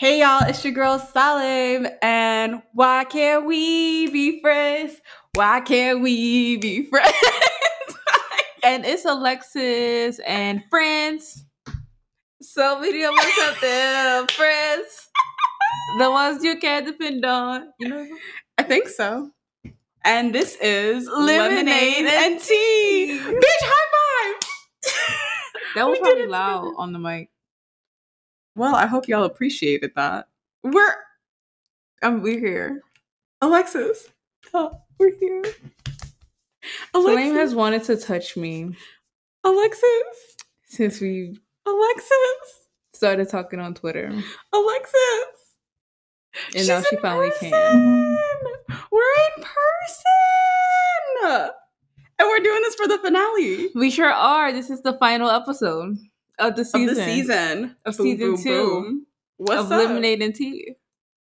Hey y'all, it's your girl Salim, and why can't we be friends? Why can't we be friends? and it's Alexis and friends. So many of us out there, friends. The ones you can't depend on. You know? I think so. And this is Lemonade lemonade, and and tea. Bitch, high five! That was We probably loud on the mic. Well, I hope y'all appreciated that. We're Um, we're here. Alexis. Oh, we're here. Alexis. has wanted to touch me Alexis. since we Alexis. started talking on Twitter. Alexis. And now she in finally can. person. We're in person. And we're doing this for the finale We sure are. This is the final episode of the season. of the season. Of Boom, season boom, two. boom. What's of up? Lemonade and Tea.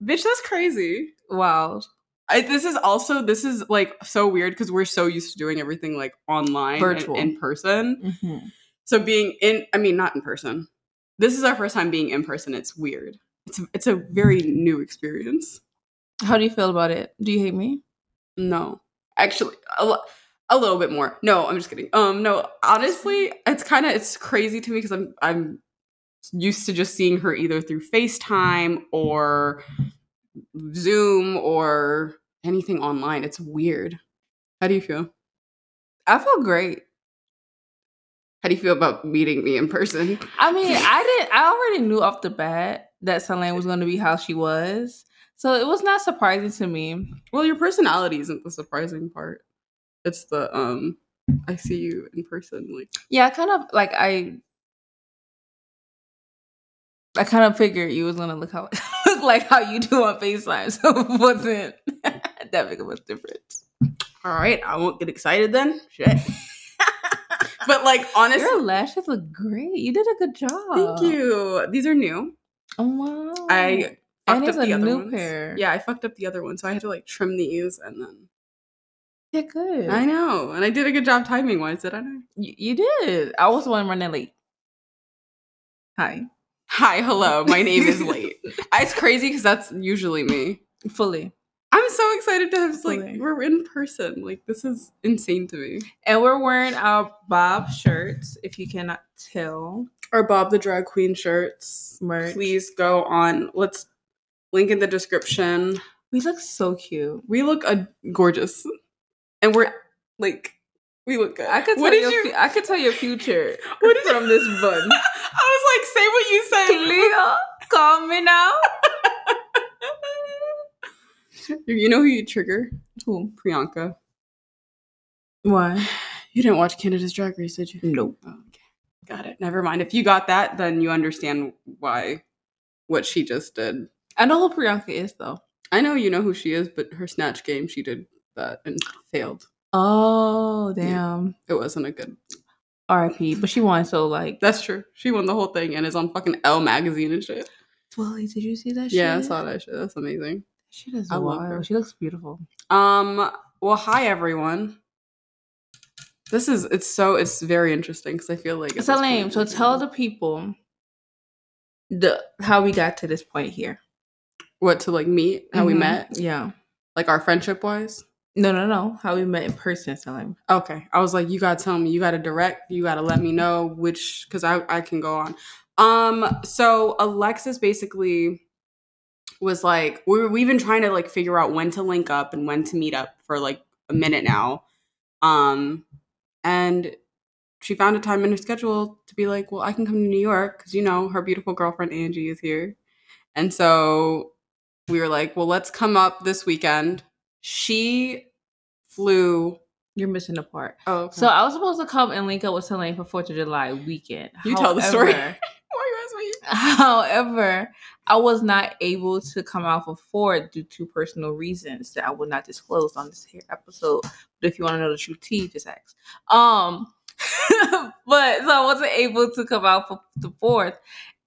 Bitch, that's crazy. Wild. I, this is also this is like so weird because we're so used to doing everything like online, and Virtual. in person. Mm-hmm. So being in, I mean, not in person. This is our first time being in person. It's weird. It's it's a very new experience. How do you feel about it? Do you hate me? No, actually, a, lo- a little bit more. No, I'm just kidding. Um, no, honestly, it's kind of it's crazy to me because I'm I'm used to just seeing her either through FaceTime or Zoom or anything online. It's weird. How do you feel? I feel great. How do you feel about meeting me in person? I mean, I didn't. I already knew off the bat that Selene was going to be how she was, so it was not surprising to me. Well, your personality isn't the surprising part. It's the um I see you in person like Yeah, kind of like I. I kind of figured you was gonna look how look like how you do on Facetime, so it wasn't that big of a difference. all right, I won't get excited then. Shit. but like honestly, Your lashes look great. You did a good job. thank you. These are new. Oh wow! I and fucked it's up the a other new ones. pair. Yeah, I fucked up the other one, so I had to like trim these and then yeah, good. I know. And I did a good job timing wise, did I not? You, you did. I was the one running late. Hi. Hi, hello. My name is late. it's crazy because that's usually me. Fully. I'm so excited to have like we're in person. Like this is insane to me. And we're wearing our Bob shirts, if you cannot tell. Our Bob the Drag Queen shirts. Merch. Please go on. Let's link in the description. We look so cute. We look uh, gorgeous, and we're like, we look good. I could tell What did your you? I could tell your future What did you- from this bun. I was like, say what you said. Cleo, call me now. You know who you trigger? Who? Priyanka. Why? You didn't watch Canada's Drag Race, did you? Nope. Oh, okay. Got it. Never mind. If you got that, then you understand why what she just did. I know who Priyanka is though. I know you know who she is, but her snatch game, she did that and failed. Oh damn. It wasn't a good. R.I.P. But she won, so like. That's true. She won the whole thing and is on fucking Elle magazine and shit. Fully, did you see that? Yeah, I saw that shit. That's amazing. She does I love her. She looks beautiful. Um. Well, hi everyone. This is it's so it's very interesting because I feel like it's a point- so tell the people the how we got to this point here. what to like meet how we Mhm. met Yeah. like our friendship wise. No, no, no. How we met in person. Okay, I was like, you gotta tell me, you gotta direct, you gotta let me know which because I I can go on. Um. So Alexis basically was like we were, we've been trying to like figure out when to link up and when to meet up for like a minute now. Um, and she found a time in her schedule to be like, well, I can come to New York because you know her beautiful girlfriend Angie is here, and so we were like, well, let's come up this weekend. She flew. You're missing the part. Oh, okay. So I was supposed to come and link up with Salim for Fourth of July weekend. You tell the story. However- why you ask me? However, I was not able to come out for four due to personal reasons that I will not disclose on this here episode. But if you want to know the true tea, just ask. Um, but so I wasn't able to come out for the fourth,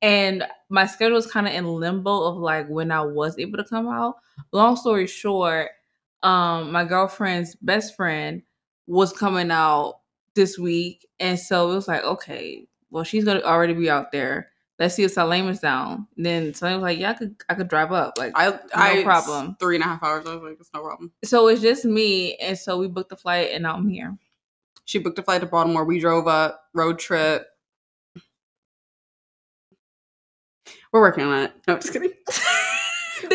and my schedule was kind of in limbo of like when I was able to come out. Long story short, um, my girlfriend's best friend was coming out this week, and so it was like, okay, well, she's gonna already be out there let's see if Salem is down. And then Salem was like, yeah, I could I could drive up. Like I, I problem. Three and a half hours. I was like, it's no problem. so it's just me, and so we booked the flight, and now I'm here. She booked a flight to Baltimore. We drove up road trip. We're working on it. No, just kidding.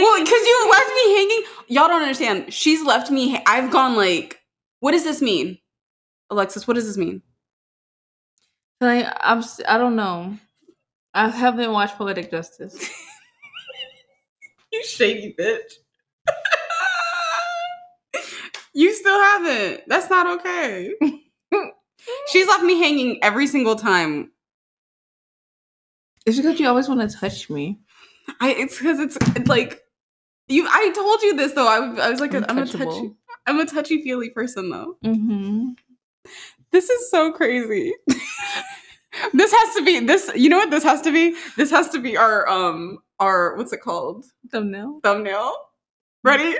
well, because you left me hanging. Y'all don't understand. She's left me. Ha- I've gone like, what does this mean, Alexis? What does this mean? Like, I'm I don't know. I haven't watched Poetic Justice. You shady bitch. you still haven't. That's not okay. She's left me hanging every single time. It's because you always want to touch me. I it's because it's like you. I told you this though. I, I was like, a, I'm a touchy. I'm a touchy feely person though. Mm-hmm. This is so crazy. this has to be this. You know what this has to be? This has to be our um our what's it called Thumbnail. thumbnail. Ready?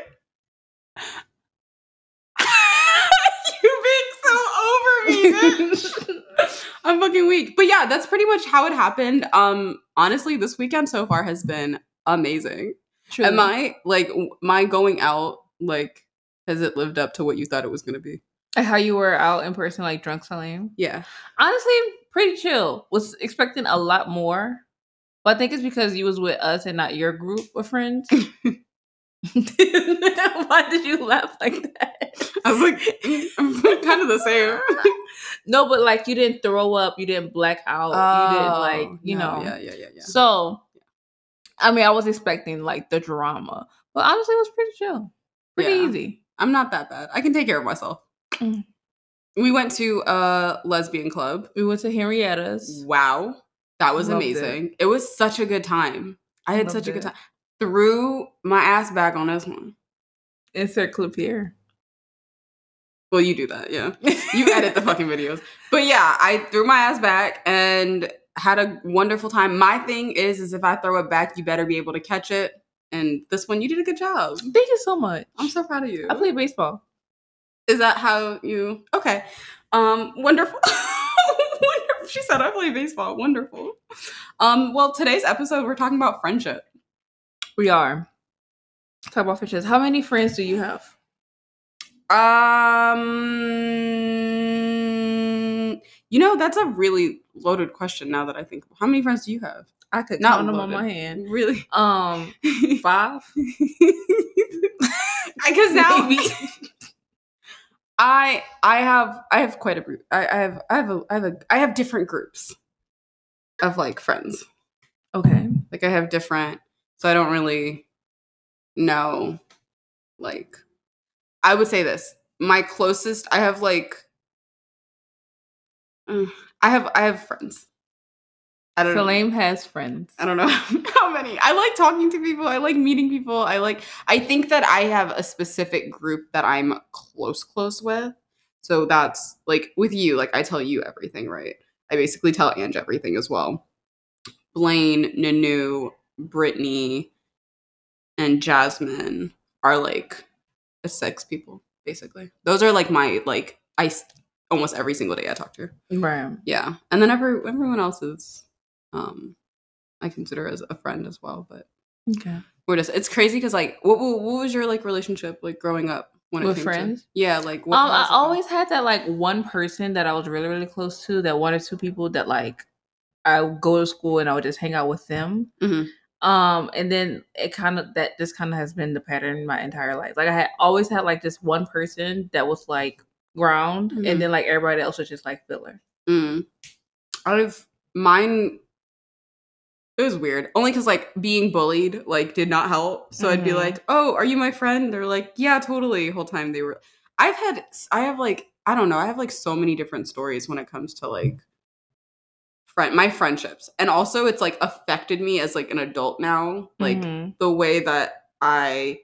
you being so over me, bitch. I'm fucking weak. But yeah, that's pretty much how it happened. Um, honestly, this weekend so far has been amazing. True. Am I like my going out? Like, has it lived up to what you thought it was gonna be? Uh, how you were out in person, like drunk Salim? Yeah. Honestly, pretty chill. Was expecting a lot more, but I think it's because you was with us and not your group of friends. Why did you laugh like that? I was like, kind of the same. no, but like you didn't throw up, you didn't black out, you didn't like, oh, you Oh, no, know. Yeah, yeah, yeah, yeah. So, I mean, I was expecting like the drama, but honestly, it was pretty chill, pretty Yeah. easy. I'm not that bad. I can take care of myself. Mm. We went to a lesbian club. We went to Henrietta's. Wow. That was Loved amazing. It. was such a good time. I had Loved such a good it. time. Threw my ass back on this one. Insert clip here. Well, you do that, yeah. You edit the fucking videos. But yeah, I threw my ass back and had a wonderful time. My thing is, is if I throw it back, you better be able to catch it. And this one, you did a good job. Thank you so much. I'm so proud of you. I play baseball. Is that how you? Okay. Um. Wonderful. wonderful. She said I play baseball. Wonderful. Um. Well, today's episode we're talking about friendship. We are. Talk about fishes. How many friends do you have? Um. You know that's a really loaded question. Now that I think, how many friends do you have? I could Not count them on my hand. Really? Um, five. Because now. I I have I have quite a group. I, I have I have a I have a I have different groups of like friends. Okay. Like I have different, so I don't really know. Like, I would say this: my closest, I have like, mm, I have I have friends. I don't know. Salim has friends. I don't know how many. I like talking to people. I like meeting people. I like. I think that I have a specific group that I'm close close with. So that's like with you. Like I tell you everything, right? I basically tell Ange everything as well. Blaine, Nanu, Brittany, and Jasmine are like a six people. Basically, those are like my like I almost every single day I talk to. Right. Yeah, and then every everyone else is, um, I consider as a friend as well. But Okay. we're just it's crazy because like what, what what was your like relationship like growing up when it With came friends? To, yeah, like Um, I it always had that like one person that I was really really close to. That one or two people that like I would go to school and I would just hang out with them. Mhm. Um, and then it kind of that just kind of has been the pattern my entire life. Like I had always had like this one person that was like ground, Mhm. and then like everybody else was just like filler. Mm. Of mine, it was weird. Only because like being bullied like did not help. So I'd be Mhm. like, "Oh, are you my friend?" They're like, "Yeah, totally." Whole time they were. I've had. I have like I don't know. I have like so many different stories when it comes to like friend my friendships, and also it's like affected me as like an adult now. Like Mhm. the way that I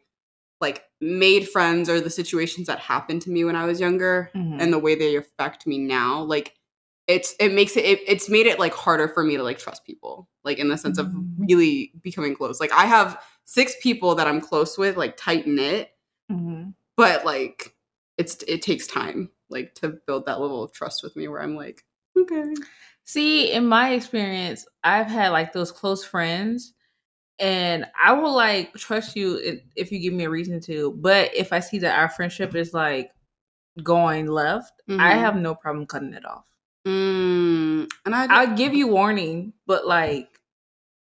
like made friends or the situations that happened to me when I was younger Mhm. and the way they affect me now like it's it makes it, it it's made it like harder for me to like trust people like in the sense of Mhm. really becoming close like i have six people that i'm close with like tight knit Mhm. but like it's it takes time like to build that level of trust with me where i'm like okay See, in my experience, I've had like those close friends, and I will like trust you if, if you give me a reason to. But if I see that our friendship is like going left, I Mhm. have no problem cutting it off. Mm, and I, I'll give you warning, but like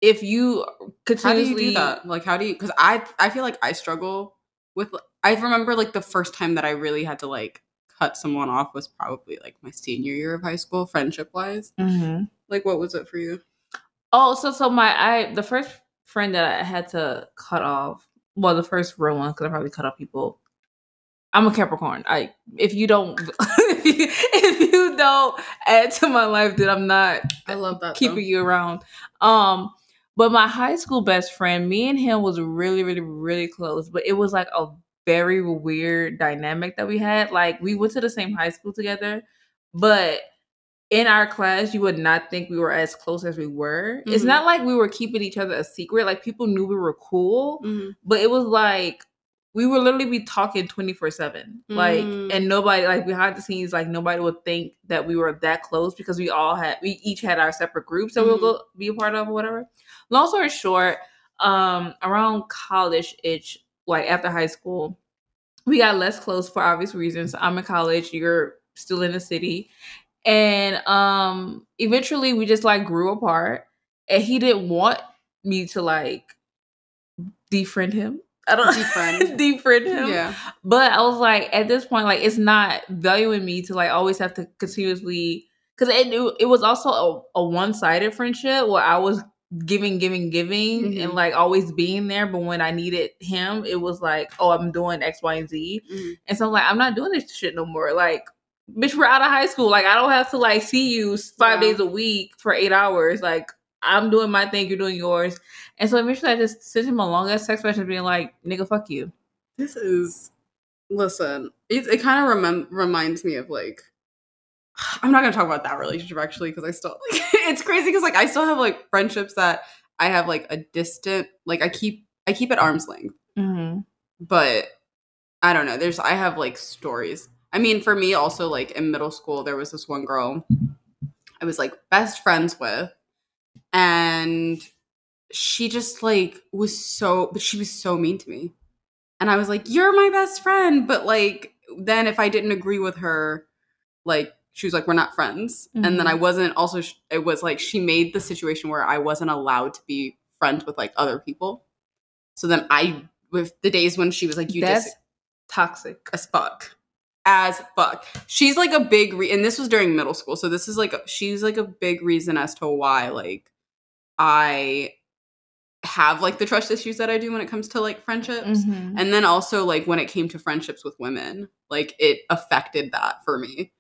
if you how do continuously you do that? Like, how do you? Because I, I feel like I struggle with. I remember like the first time that I really had to like cut someone off was probably like my senior year of high school, friendship wise. Mhm. Like, what was it for you? Oh, so so my I the first friend that I had to cut off. Well, the first real one because I probably cut off people. I'm a Capricorn. I if you don't if you, if you don't add to my life, that I'm not I love that. keeping you around. Um, but my high school best friend, me and him was really, really, really close. But it was like a very weird dynamic that we had. Like we went to the same high school together, but in our class, you would not think we were as close as we were. It's Mhm. not like we were keeping each other a secret. Like people knew we were cool, Mhm. but it was like we would literally be talking 24 7 like Mm. and nobody like behind the scenes like nobody would think that we were that close because we all had we each had our separate groups that we would Mhm. go be a part of or whatever long story short um around college itch like after high school we got less close for obvious reasons i'm in college you're still in the city and um eventually we just like grew apart and he didn't want me to like defriend him i don't Defriend. defriend him Yeah. but I was like, at this point, like it's not valuing me to like always have to continuously because it it was also a, a one sided friendship where I was giving, giving, giving, and Mhm. like always being there. But when I needed him, it was like, oh, I'm doing X, Y, and Z, Mhm. and so I'm like, I'm not doing this shit no more. Like, bitch, we're out of high school. Like, I don't have to like see you five Yeah. days a week for eight hours. Like. I'm doing my thing, you're doing yours. And so eventually I just sent him a long ass text message being like, nigga, fuck you. This is listen. It, it kind of remem- reminds me of like I'm not gonna talk about that relationship actually because I still like it's crazy because like I still have like friendships that I have like a distant like I keep I keep at arm's length, Mm-hmm. but I don't know. There's I have like stories. I mean, for me also like in middle school there was this one girl I was like best friends with, and she just like was so but she was so mean to me. And i was like you're my best friend but like then if i didn't agree with her like she was like we're not friends. And then i mm-hmm. wasn't also it was like she made the situation where i wasn't allowed to be friends with like other people. So then i with the days when she was like you That's just toxic. as fuck as fuck. She's like a big re- and this was during middle school so this is like a- she's like a big reason as to why like i have like the trust issues that i do when it comes to like friendships. Mhm. and then also like when it came to friendships with women like it affected that for me.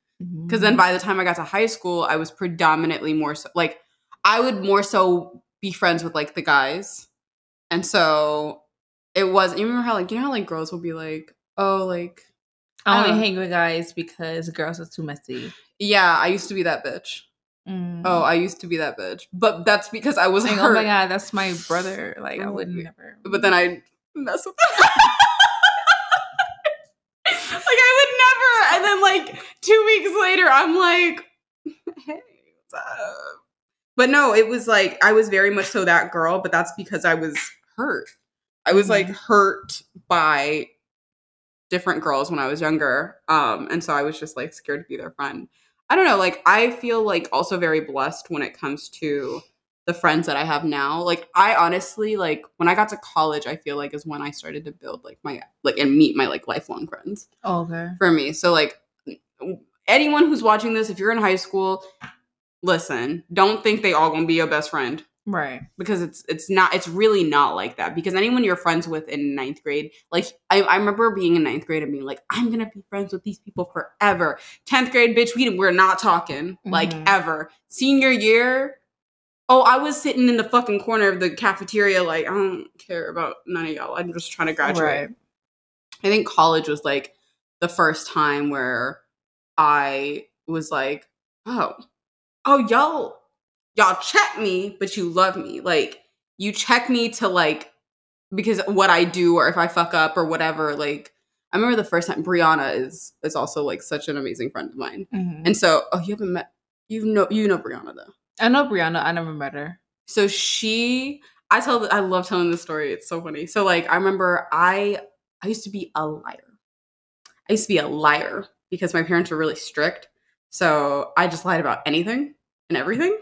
Because then by the time i got to high school i was predominantly more so like i would more so be friends with like the guys. And so it was you remember how like you know how like girls will be like oh like I uh, only hang with guys because girls are too messy. yeah i used to be that bitch Mm. oh i used to be that bitch but that's because i was Like, hurt oh my god, that's my brother. Like I would never. but then i mess with them like i would never and then like two weeks later i'm like hey what's up but no it was like i was very much so that girl but that's because i was hurt i was like hurt by different girls when i was younger um and so i was just like scared to be their friend i don't know like i feel like also very blessed when it comes to the friends that i have now like i honestly like when i got to college i feel like is when i started to build like my like and meet my like lifelong friends okay. for me. So like anyone who's watching this, if you're in high school, listen, don't think they all gonna be your best friend Right. because it's it's not it's really not like that. Because anyone you're friends with in ninth grade, like I, I remember being in ninth grade and being like, I'm gonna be friends with these people forever. Tenth grade, bitch, we we're not talking like Mhm. ever. Senior year. Oh, I was sitting in the fucking corner of the cafeteria, like, I don't care about none of y'all. I'm just trying to graduate. Right. I think college was like the first time where I was like, oh, oh, y'all, y'all check me, but you love me. Like, you check me to like, because what I do or if I fuck up or whatever. Like, I remember the first time Brianna is is also like such an amazing friend of mine. Mhm. And so, oh, you haven't met You know, you know Brianna though. I know Brianna. I never met her. So she, I tell, I love telling this story. It's so funny. So like, I remember I, I used to be a liar. I used to be a liar because my parents were really strict. So I just lied about anything and everything.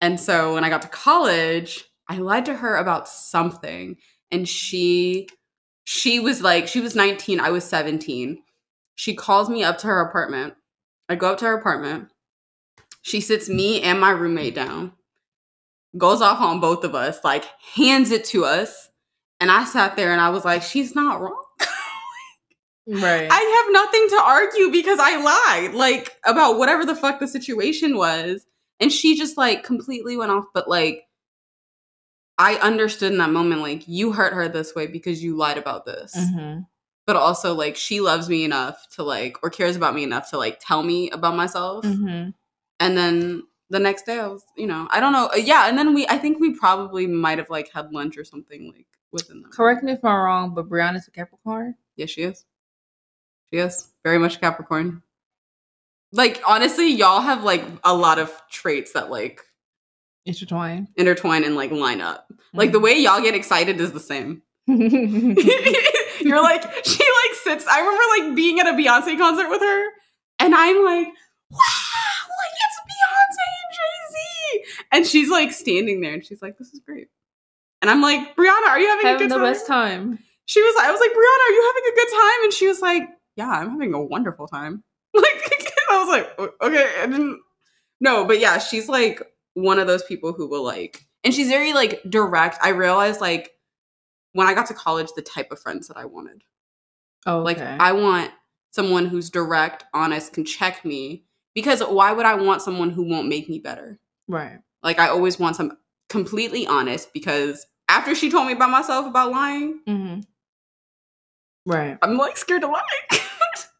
And so when I got to college, I lied to her about something, and she, she was like, she was 19, I was 17. She calls me up to her apartment. I go up to her apartment. She sits me and my roommate down goes off on both of us, like hands it to us. And I sat there and I was like, she's not wrong. Right. I have nothing to argue because I lied, like about whatever the fuck the situation was. And she just like completely went off. But like, I understood in that moment, like, you hurt her this way because you lied about this. hmm But also, like, she loves me enough to like, or cares about me enough to like tell me about myself. hmm And then the next day I was, you know, I don't know. Yeah. And then we, I think we probably might have like had lunch or something like within that. Correct me if I'm wrong, but Brianna's a Capricorn. Yeah, she is. She is very much Capricorn. Like honestly, y'all have like a lot of traits that like Intertwined. intertwine and like line up. Like the way y'all get excited is the same. Mm-hmm. You're like she like sits. I remember like being at a Beyonce concert with her, and I'm like, wow, like it's Beyonce and Jay Z, and she's like standing there, and she's like, this is great. And I'm like, Brianna, are you having, a good the time? best time. she was I was like, Brianna, are you having a good time? And she was like, Yeah, I'm having a wonderful time. Like was like, okay, I didn't No, but yeah, she's like one of those people who will like and she's very like direct. I realized like when I got to college the type of friends that I wanted. Oh, Like. I want someone who's direct, honest, can check me. Because why would I want someone who won't make me better? right. Like I always want some completely honest because after she told me about myself about lying, mm-hmm. Right. I'm like scared to lie.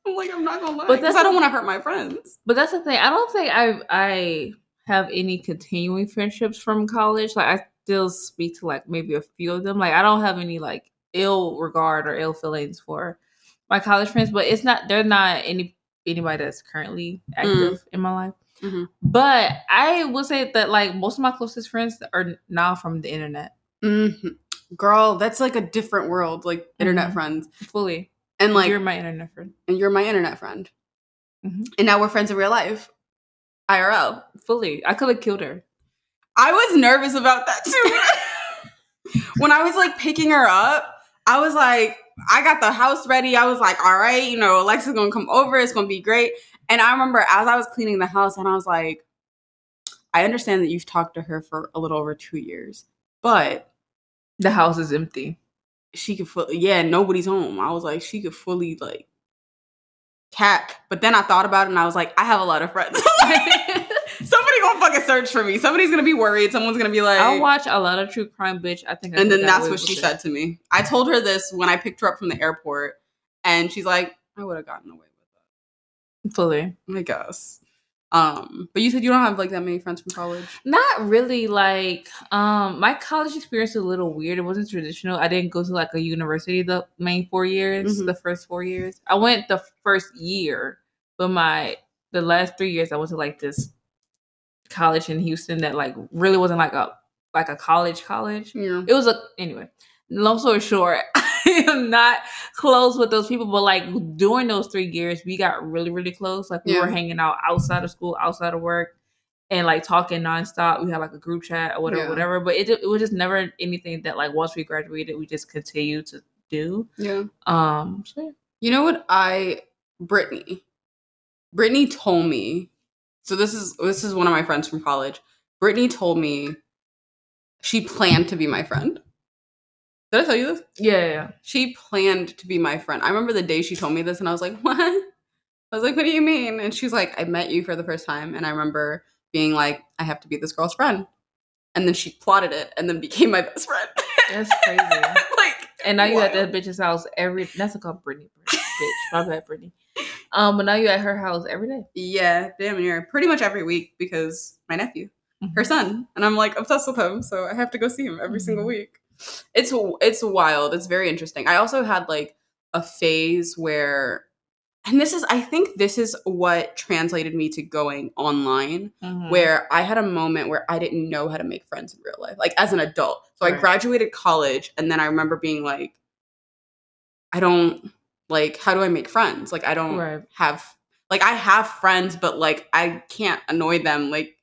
I'm like, I'm not gonna lie. But that's I don't want to hurt my friends. But that's the thing. I don't think I I have any continuing friendships from college. Like I still speak to like maybe a few of them. Like I don't have any like ill regard or ill feelings for my college friends. But it's not they're not any anybody that's currently active in my life. Mhm. But I will say that like most of my closest friends are now from the internet. Mhm. Girl, that's like a different world, like internet Mhm. friends. Fully. And like, you're my internet friend. and you're my internet friend. Mhm. And now we're friends in real life, IRL. Fully. I could have killed her. I was nervous about that too. when I was like picking her up, I was like, I got the house ready. I was like, all right, you know, Alexis gonna come over. It's gonna be great. And I remember as I was cleaning the house, and I was like, I understand that you've talked to her for a little over two years, but The house is empty. She could fully, yeah, nobody's home. I was like, she could fully like tack. But then I thought about it and I was like, I have a lot of friends. Somebody gonna fucking search for me. Somebody's gonna be worried. Someone's gonna be like, I watch a lot of true crime, bitch. I think. I and then that's what she it. said to me. I told her this when I picked her up from the airport, and she's like, I would have gotten away with it Fully. I guess. Um, but you said you don't have like that many friends from college. Not really. Like, um, my college experience was a little weird. It wasn't traditional. I didn't go to like a university the main four years, Mhm. the first four years. I went the first year, but my the last three years I went to like this college in Houston that like really wasn't like a like a college college. Yeah. It was a anyway. Long story short, I am not close with those people, but like during those three years, we got really, really close. Like we Yeah. were hanging out outside of school, outside of work, and like talking nonstop. We had like a group chat or whatever, Yeah. whatever. But it it was just never anything that like once we graduated, we just continued to do. Yeah. Um, so yeah. You know what I Brittany. Brittany told me. So this is this is one of my friends from college. Brittany told me she planned to be my friend. Did I tell you this? yeah, yeah, yeah. She planned to be my friend. I remember the day she told me this, and I was like, "What?" I was like, "What do you mean?" And she's like, "I met you for the first time," and I remember being like, "I have to be this girl's friend," and then she plotted it, and then became my best friend. That's crazy. like, And now you at that bitch's house every. That's called Brittany, bitch. My bad, Brittany. Um, but now you at her house every day. Yeah, damn near. Pretty much every week because my nephew, her Mhm. son, and I'm like obsessed with him, so I have to go see him every single Mhm. week. It's it's wild. It's very interesting. I also had like a phase where and this is I think this is what translated me to going online Mhm. where I had a moment where I didn't know how to make friends in real life, like as an adult. So I graduated college and then I remember being like, I don't like, how do I make friends? Like, I don't Right. have, like, I have friends, but like, I can't annoy them. Like,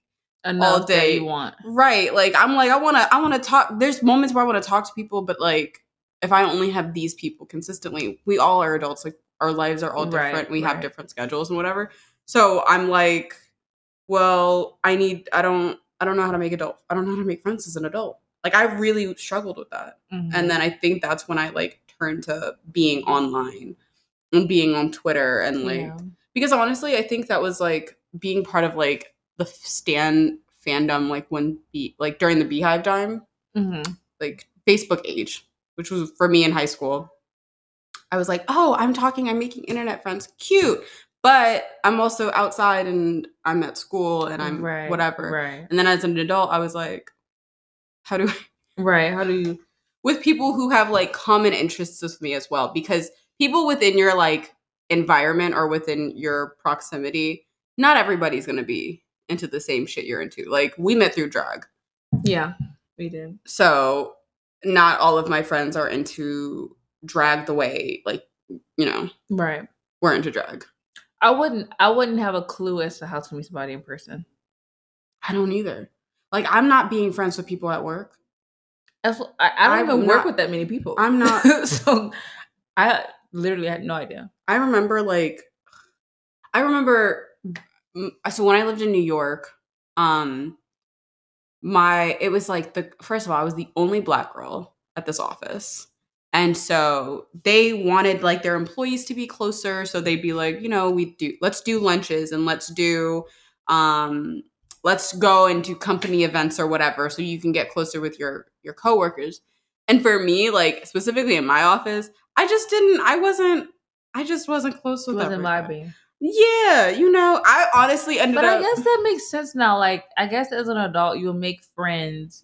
Enough day. you want. right. Like, I'm like, I want to, I want to talk. There's moments where I want to talk to people, but like, if I only have these people consistently, we all are adults. Like, our lives are all different. we have different schedules and whatever. So I'm like, well, I need, I don't, I don't know how to make adult, I don't know how to make friends as an adult. Like, I really struggled with that. Mhm. And then I think that's when I like turned to being online and being on Twitter and like, Yeah. because honestly, I think that was like being part of like the Stan fandom, like when be like during the BeyHive time, Mhm. like Facebook age, which was for me in high school. I was like, oh, I'm talking, I'm making internet friends, cute. But I'm also outside and I'm at school and I'm right, whatever. Right. And then as an adult, I was like, how do I Right. How do you? with people who have like common interests with me as well because people within your like environment or within your proximity not everybody's going to be into the same shit you're into like we met through drag Yeah, we did. so not all of my friends are into drag the way like you know Right. we're into drag I wouldn't. I wouldn't have a clue as to how to meet somebody in person. i don't either like i'm not being friends with people at work That's, I, I don't I'm even work with that many people. I'm not- so I literally had no idea. I remember like I remember so when I lived in New York, um my it was like the first of all, I was the only black girl at this office. And so they wanted like their employees to be closer, so they'd be like, you know, we do let's do lunches and let's do um let's go and do company events or whatever so you can get closer with your your coworkers. And for me, like specifically in my office, I just didn't I wasn't I just wasn't close with wasn't everybody. vibing. Yeah, you know, I honestly ended But up I guess that makes sense now. Like, I guess as an adult, you'll make friends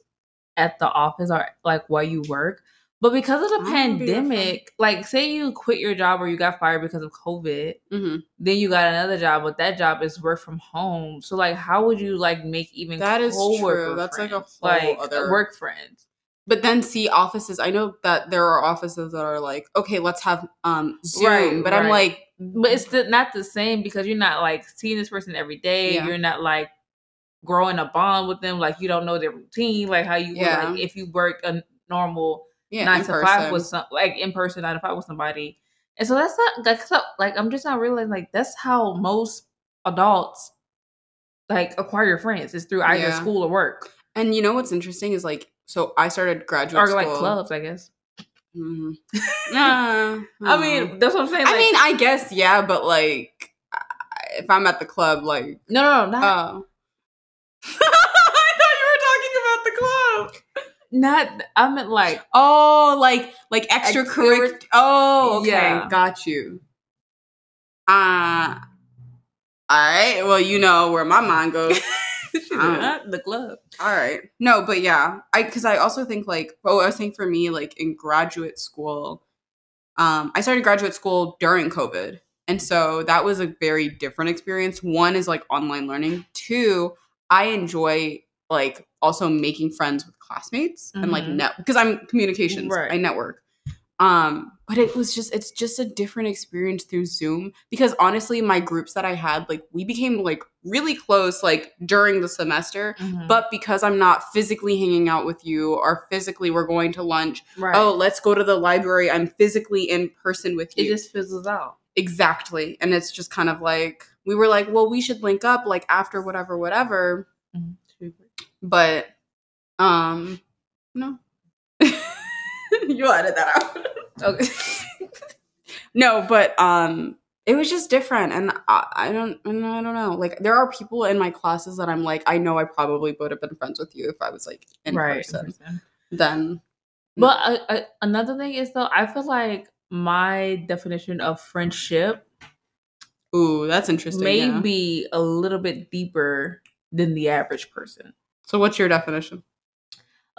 at the office or like while you work. But because of the I wanna be your friend. pandemic, like, say you quit your job or you got fired because of COVID, Mhm. then you got another job, but that job is work from home. So, like, how would you like make even That is true. That's like a whole like other- work friends. But then see offices, I know that there are offices that are like, okay, let's have um Zoom. Right, but I'm like, But it's the, not the same because you're not like seeing this person every day. Yeah. You're not like growing a bond with them. Like you don't know their routine. Like how you Yeah. like if you worked a normal yeah, nine in to five with some like in person nine to five with somebody. And so that's not that's not, like I'm just not realizing like that's how most adults like acquire friends is through either Yeah. school or work And you know what's interesting is like, so I started graduate or school. like clubs. I guess. Mhm. Nah, I uh, mean that's what I'm saying. I mean, I guess yeah, but like, if I'm at the club, like, no, no, no, not oh. I thought you were talking about the club. not. I meant like Oh, like like extracurricular. Oh, okay, Yeah. got you. Uh all right. Well, you know where my mind goes. Not the club. all right. No, but yeah, I because I also think like oh, I was saying for me like in graduate school, um, I started graduate school during COVID, and so that was a very different experience. One is like online learning. Two, I enjoy like also making friends with classmates and like Mhm. net because I'm communications. Right. I network. Um, but it was just it's just a different experience through Zoom because honestly, my groups that I had, like we became like really close like during the semester. Mhm. But because I'm not physically hanging out with you or physically we're going to lunch, right. oh, let's go to the library. I'm physically in person with you. it just fizzles out. exactly. And it's just kind of like we were like, well, we should link up like after whatever, whatever. But um no. You'll edit that out. Okay. no, but um it was just different and I, I don't and I don't know. Like there are people in my classes that I'm like, I know I probably would have been friends with you if I was like in right. person. Then But uh, uh, another thing is though, I feel like my definition of friendship ooh, that's interesting. Maybe yeah. a little bit deeper than the average person. So what's your definition?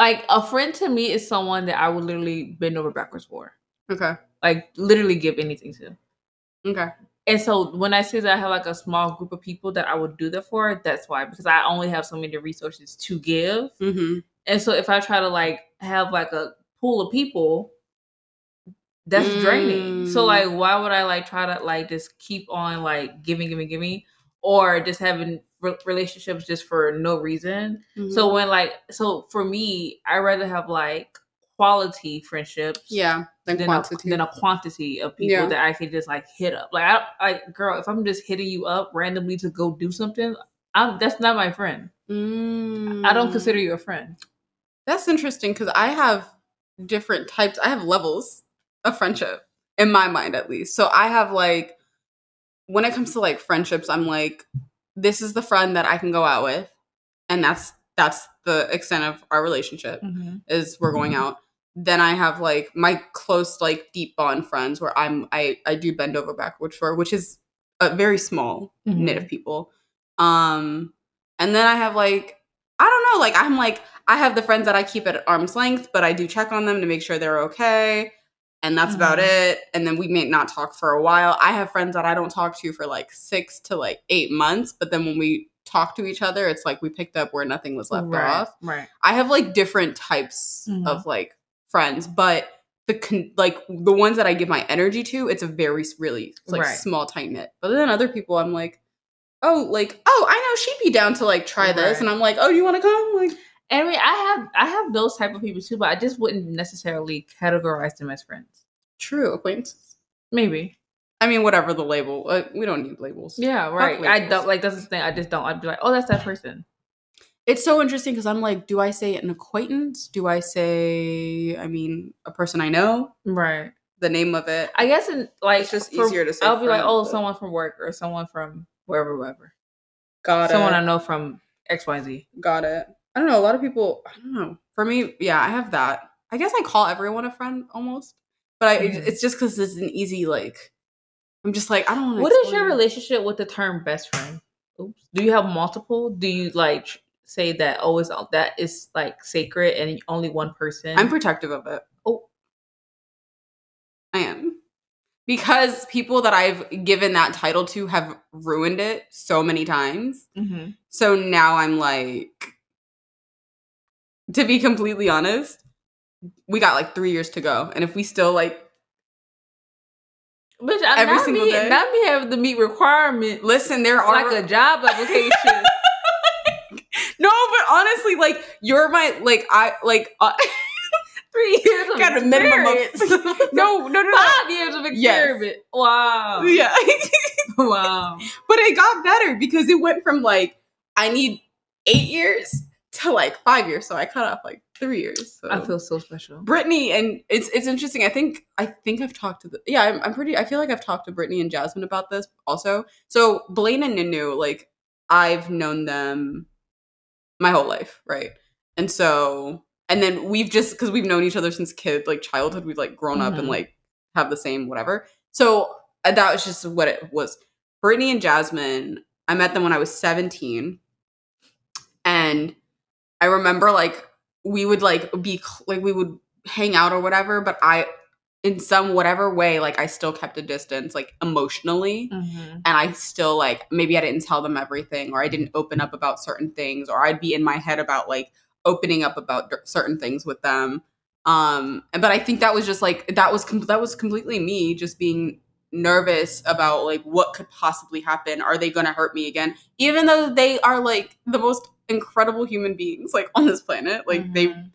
Like a friend to me is someone that I would literally bend over backwards for. Okay. Like literally give anything to. Okay. And so when I say that I have like a small group of people that I would do that for, that's why because I only have so many resources to give. Mm-hmm. And so if I try to like have like a pool of people, that's draining. So Mm. like why would I like try to like just keep on like giving, giving, giving, or just having re- relationships just for no reason? Mm-hmm. So when like so for me, I rather have like quality friendships yeah, then than quantity. a, than a quantity of people Yeah. that I can just like hit up. Like I like girl, if I'm just hitting you up randomly to go do something, I'm that's not my friend. I don't Mm. consider you a friend. That's interesting because I have different types. I have levels of friendship in my mind, at least. So I have like, when it comes to like friendships, I'm like, this is the friend that I can go out with, and that's that's the extent of our relationship. Mm-hmm. Is we're going mm-hmm. out. Then I have like my close, like deep bond friends where I'm I I do bend over backwards for, which is a very small knit of mm-hmm. people. Um, and then I have like I don't know, like I'm like I have the friends that I keep at arm's length, but I do check on them to make sure they're okay. And that's about Mhm. it. And then we may not talk for a while. I have friends that I don't talk to for like six to like eight months, but then when we talk to each other, it's like we picked up where nothing was left right, off. Right. I have like different types Mhm. of like friends, but the con- like the ones that I give my energy to, it's a very really like Right. small tight knit. But then other people, I'm like, oh, like oh, I know she'd be down to like try this, and I'm like, oh, do you want to come? Like, I mean, I have I have those type of people too, but I just wouldn't necessarily categorize them as friends. true acquaintances. Maybe. I mean, whatever the label, uh, we don't need labels. Yeah, right. I don't like that's the thing. I just don't. I'd be like, oh, that's that person. It's so interesting because I'm like, do I say an acquaintance? Do I say, I mean, a person I know? Right. The name of it. I guess in like It's just for- easier to say I'll be like, oh, but- someone from work or someone from wherever, wherever. Got someone it. Someone I know from X, Y, Z. Got it. I don't know. A lot of people. I don't know. For me, yeah, I have that. I guess I call everyone a friend almost, but I, Mhm. it's just because it's an easy like. I'm just like I don't want to. What is your relationship with the term best friend? Oops. Do you have multiple? Do you like say that oh, it's that is like sacred and only one person? I'm protective of it. Oh. I am. Because people that I've given that title to have ruined it so many times. Mhm. So now I'm like, to be completely honest, we got like three years to go. And if we still like, Bitch, I Every not single me, day? Not me having to meet requirements listen, there are. like a job application. no, but honestly, like, you're my, like, I, like, uh, Three years of got a minimum of. experience. no, no, no, no. Five years of Yes. experiment. Wow. Yeah. Wow. but it got better because it went from like, I need eight years to like five years. So I cut off like three years. So. I feel so special. Brittany and it's it's interesting. I think I think I've talked to the yeah. I'm, I'm pretty. I feel like I've talked to Brittany and Jasmine about this also. So Blaine and Ninu, like I've known them my whole life, right? And so and then we've just because we've known each other since kid, like childhood, we've like grown up and Mhm. like have the same whatever. So uh, that was just what it was. Brittany and Jasmine, I met them when I was 17, and I remember like we would like be like we would hang out or whatever, but I in some whatever way like I still kept a distance like emotionally Mhm. and I still like maybe I didn't tell them everything or I didn't open up about certain things or I'd be in my head about like opening up about d- certain things with them um but I think that was just like that was com- that was completely me just being nervous about like what could possibly happen are they going to hurt me again even though they are like the most incredible human beings like on this planet like they Mhm.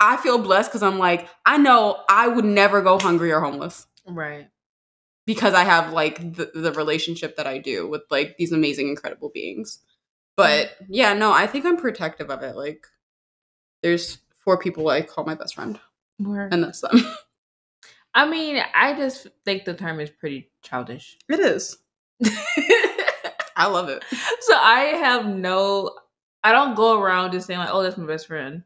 I feel blessed cuz I'm like I know I would never go hungry or homeless right. because I have like the, the relationship that I do with like these amazing, incredible beings. But yeah, no, I think I'm protective of it. Like, there's four people I call my best friend, Word. and that's them. I mean, I just think the term is pretty childish. It is. I love it. so I have no. I don't go around just saying like, "Oh, that's my best friend,"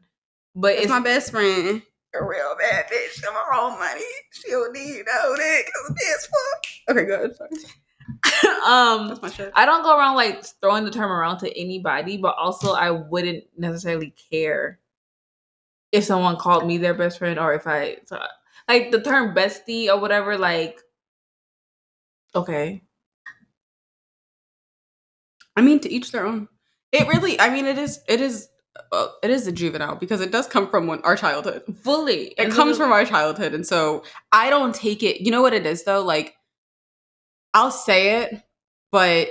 but It's it's my best friend. A real bad bitch. Got her own money. She don't need no dick. Cause bitch fuck. Okay, good. Sorry. um. That's my shit. I don't go around like throwing the term around to anybody, but also I wouldn't necessarily care if someone called me their best friend or if I so, like the term bestie or whatever. Like, Okay. I mean, to each their own. It really, I mean, it is, it is, uh, it is a juvenile because it does come from when, our childhood. Fully. It comes from our childhood, and so I don't take it. You know what it is though? Like, I'll say it, but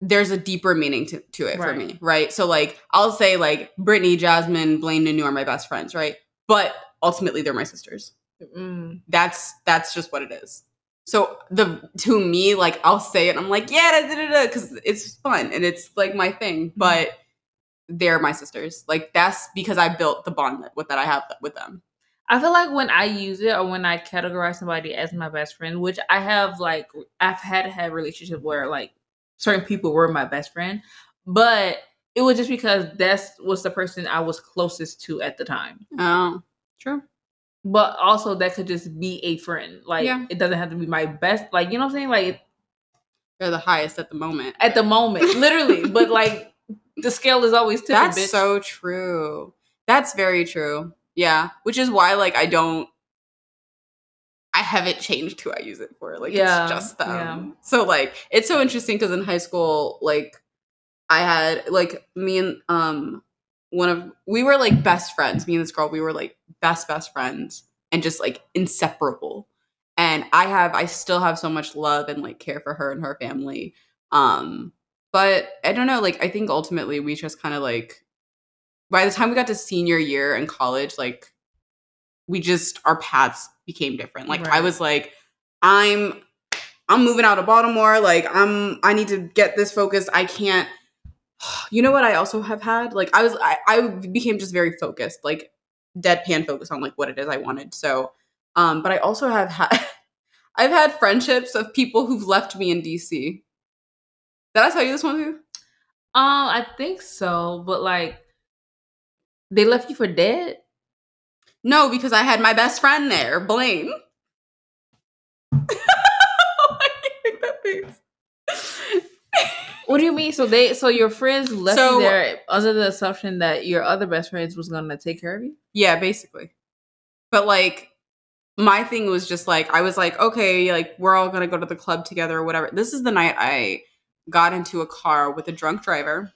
there's a deeper meaning to, to it for me, right? So like, I'll say like Brittany, Jasmine, Blaine, and Nunu are my best friends, right? But ultimately, they're my sisters. Mm. That's that's just what it is. So the to me, like I'll say it, I'm like, yeah, da, da, da, because it's fun and it's like my thing. But they're my sisters. Like that's because I built the bond with that I have with them. I feel like when I use it or when I categorize somebody as my best friend, which I have like I've had had relationship where like certain people were my best friend, but it was just because that's was the person I was closest to at the time. Oh, true. But also that could just be a friend. Like Yeah. it doesn't have to be my best. Like you know what I'm saying? Like They're the highest at the moment. at the moment, literally. But like the scale is always tipping. That's bitch. so true. That's very true. Yeah, which is why like I don't. I haven't changed who I use it for. Like Yeah, it's just them. yeah. So like it's so interesting because in high school, like I had like me and um one of we were like best friends. Me and this girl, we were like best best friends and just like inseparable. And I have I still have so much love and like care for her and her family. Um but I don't know, like I think ultimately we just kind of like by the time we got to senior year in college, like we just our paths became different. Like I was like, I'm I'm moving out of Baltimore. Like I'm I need to get this focused. I can't you know what I also have had? Like I was I, I became just very focused, like deadpan focused on like what it is I wanted. So um but I also have had I've had friendships of people who've left me in DC. Did I tell you this one too? Um, I think so, but like they left you for dead. No, because I had my best friend there, Blaine. Why do you make that face? What do you mean? So they, so your friends left So- you there under the assumption that your other best friends was gonna take care of you. yeah, basically. But like my thing was just like I was like, okay, like we're all gonna go to the club together or whatever. This is the night I got into a car with a drunk driver.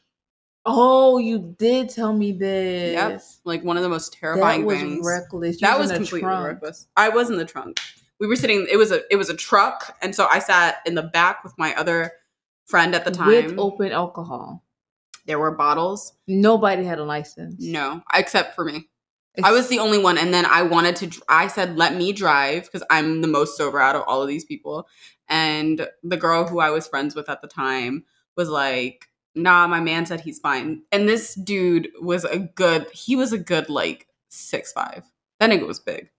Oh, you did tell me this. Yes. Like one of the most That terrifying was things. reckless. You that was in completely trunk. reckless. I was in the trunk. We were sitting. It was a it was a truck, and so I sat in the back with my other friend at the time. with open alcohol. there were bottles. Nobody had a license. No, except for me. I was the only one, and then I wanted to. I said, "Let me drive," because I'm the most sober out of all of these people. And the girl who I was friends with at the time was like, "Nah, my man said he's fine." And this dude was a good. He was a good like six five. That nigga was big,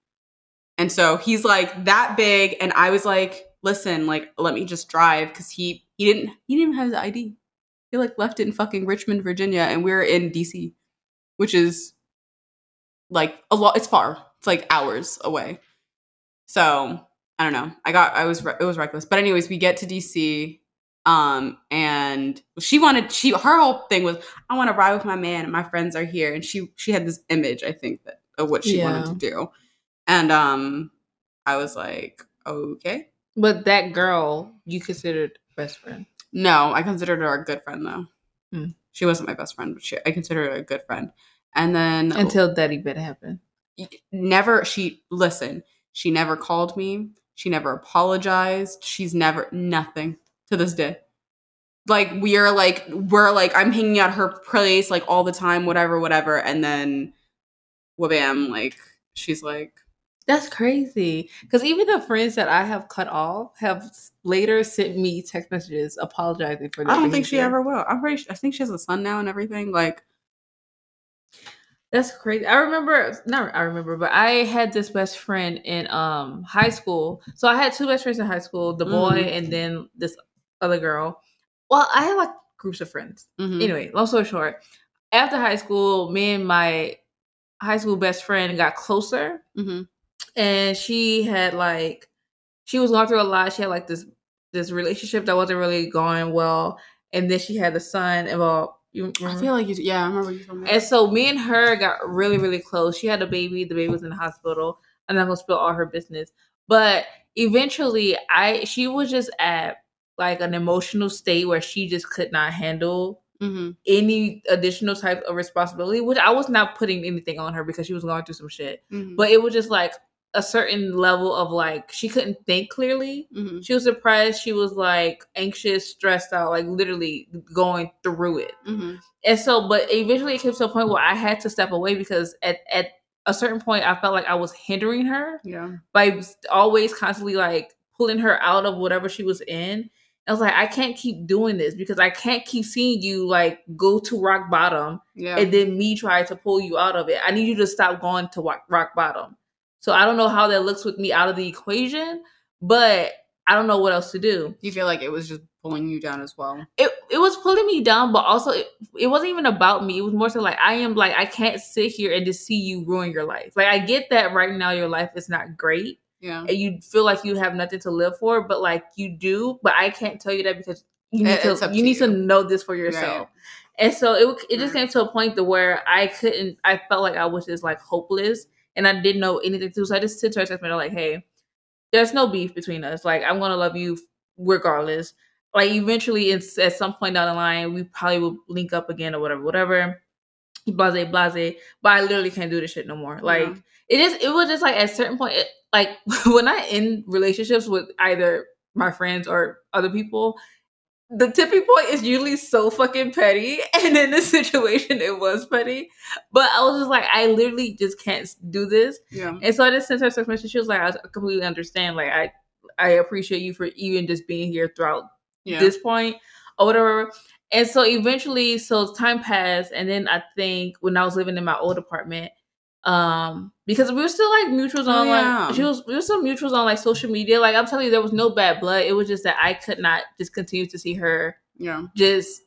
and so he's like that big, and I was like, "Listen, like, let me just drive," because he he didn't he didn't even have his ID. He like left it in fucking Richmond, Virginia, and we are in DC, which is like a lot it's far. It's like hours away. So i don't know. I got i was re- it was reckless. But anyways we get to dc um and she wanted she her whole thing was i want to ride with my man and my friends are here. And she she had this image i think that of what she wanted to do. And um i was like okay. But that girl you considered best friend. no i considered her a good friend though Hmm. she wasn't my best friend but she, i considered her a good friend and then Until that event happened. never she listen she never called me she never apologized she's never nothing to this day like we are like we're like i'm hanging out her place like all the time whatever whatever and then whabam like she's like That's crazy. Because even the friends that I have cut off have later sent me text messages apologizing for. i don't think she ever will i'm pretty i think she has a son now and everything like That's crazy. I remember, not I remember, but I had this best friend in um high school. So I had two best friends in high school, the boy Mhm. and then this other girl. Well, I had like groups of friends. mhm. Anyway, long story short, after high school, me and my high school best friend got closer, Mhm. And she had like she was going through a lot. She had like this this relationship that wasn't really going well, and then she had a son. And well, you i feel like you yeah i remember you told me And so me and her got really, really close. She had a baby. The baby was in the hospital. I'm not gonna spill all her business, but eventually I she was just at like an emotional state where she just could not handle Mm-hmm. any additional type of responsibility, which I was not putting anything on her because she was going through some shit. Mm-hmm. But it was just like a certain level of like she couldn't think clearly. mm-hmm. She was depressed. She was like anxious, stressed out, like literally going through it. Mm-hmm. And so, but eventually it came to a point where I had to step away because at, at a certain point I felt like I was hindering her Yeah. by always constantly like pulling her out of whatever she was in. I was like, I can't keep doing this because I can't keep seeing you like go to rock bottom Yeah. and then me try to pull you out of it. I need you to stop going to rock, rock bottom. So I don't know how that looks with me out of the equation, but I don't know what else to do. you feel like it was just pulling you down as well. It it was pulling me down, but also it, it wasn't even about me. It was more so like I am like I can't sit here and just see you ruin your life. Like I get that right now your life is not great Yeah. and you feel like you have nothing to live for, but like you do, but I can't tell you that because you need It- to you to need to know this for yourself. And so it it just Right. came to a point to where I couldn't I felt like I was just like hopeless and I didn't know anything to. So I just sent her a text message like, hey, there's no beef between us. Like I'm gonna love you regardless. Like eventually it's at some point down the line, we probably will link up again or whatever, whatever. Blase, blase. But I literally can't do this shit no more. Like Yeah. it is it was just like at a certain point it, like when i in relationships with either my friends or other people the tipping point is usually so fucking petty and in this situation it was petty but i was just like i literally just can't do this Yeah. and so i just sent her a text message she was like i completely understand like i i appreciate you for even just being here throughout Yeah. this point or whatever. And so eventually, so time passed, and then I think when I was living in my old apartment, um, because we were still like mutuals Oh, on yeah. like she was we were still mutuals on like social media. Like I'm telling you, there was no bad blood. It was just that I could not just continue to see her yeah. just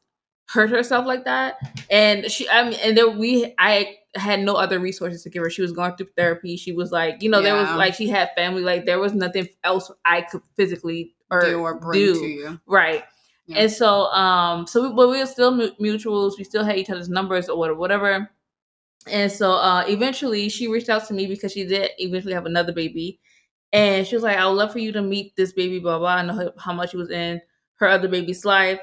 hurt herself like that. And she, I mean, and there we, I had no other resources to give her. She was going through therapy. She was like, you know, there was like she had family. Like there was nothing else I could physically or do or bring do. to you. Right. Yeah. And so, um, so we, but we were still mutuals. We still had each other's numbers or whatever, whatever. And so, uh, eventually, she reached out to me because she did eventually have another baby, and she was like, "I would love for you to meet this baby, blah blah. I know how- much she was in her other baby's life."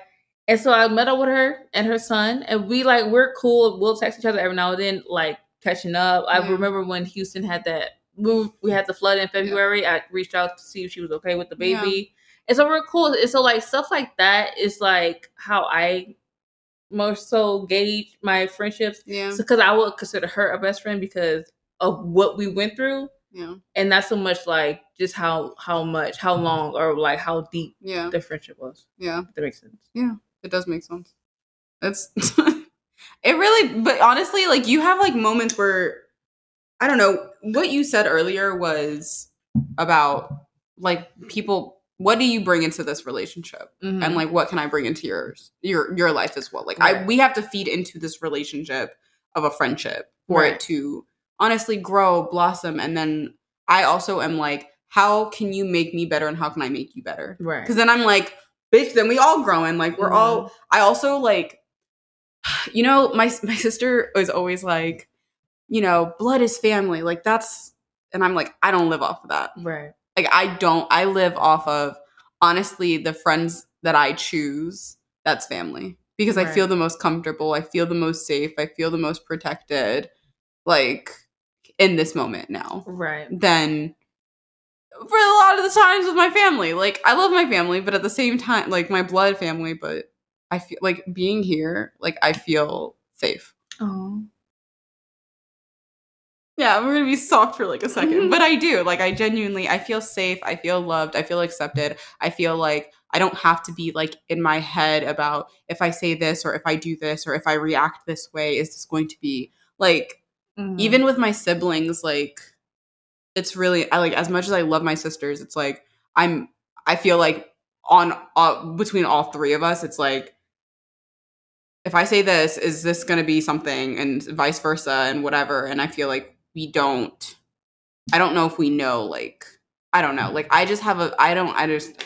And so I met up with her and her son, and we like we're cool. We'll text each other every now and then, like catching up. I Yeah. remember when Houston had that. We we had the flood in February. I reached out to see if she was okay with the Yeah. baby. And so we're cool. And so like stuff like that is like how I more so gauge my friendships. Yeah. Because I would consider her a best friend because of what we went through, Yeah. and not so much like just how how much, how long, or like how deep Yeah. the friendship was. Yeah. If that makes sense. Yeah, it does make sense. It's it really but honestly, like you have like moments where I don't know, what you said earlier was about like people what do you bring into this relationship? Mhm. And like what can I bring into yours your your life as well? Like I we have to feed into this relationship of a friendship for Right. it to honestly grow, blossom, and then I also am like, how can you make me better and how can I make you better? right. Because then I'm like, bitch, then we all growing. Like we're all I also like you know, my my sister is always like, you know, blood is family. Like that's and I'm like, I don't live off of that. right. Like I don't I live off of honestly the friends that I choose, that's family. Because I feel the most comfortable, I feel the most safe, I feel the most protected, like in this moment now Right. Then for a lot of the times with my family. Like I love my family, but at the same time, like my blood family, but I feel like being here, like I feel safe. Oh. Yeah, we're gonna be soft for like a second, but I do. Like I genuinely, I feel safe. I feel loved. I feel accepted. I feel like I don't have to be like in my head about if I say this or if I do this or if I react this way, is this going to be like Mhm. even with my siblings like it's really i like as much as i love my sisters it's like i'm i feel like on uh, between all three of us it's like if i say this is this going to be something and vice versa and whatever and i feel like we don't i don't know if we know like i don't know like i just have a i don't i just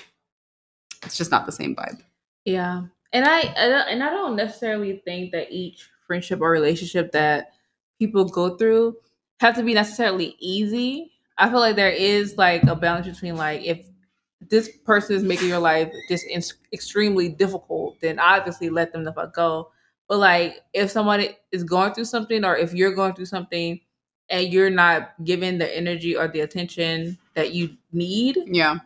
it's just not the same vibe Yeah, and I, I and I don't necessarily think that each friendship or relationship that people go through have to be necessarily easy. I feel like there is like a balance between like if this person is making your life just in- extremely difficult, then obviously let them the fuck go. But like if somebody is going through something or if you're going through something and you're not giving the energy or the attention that you need, Yeah.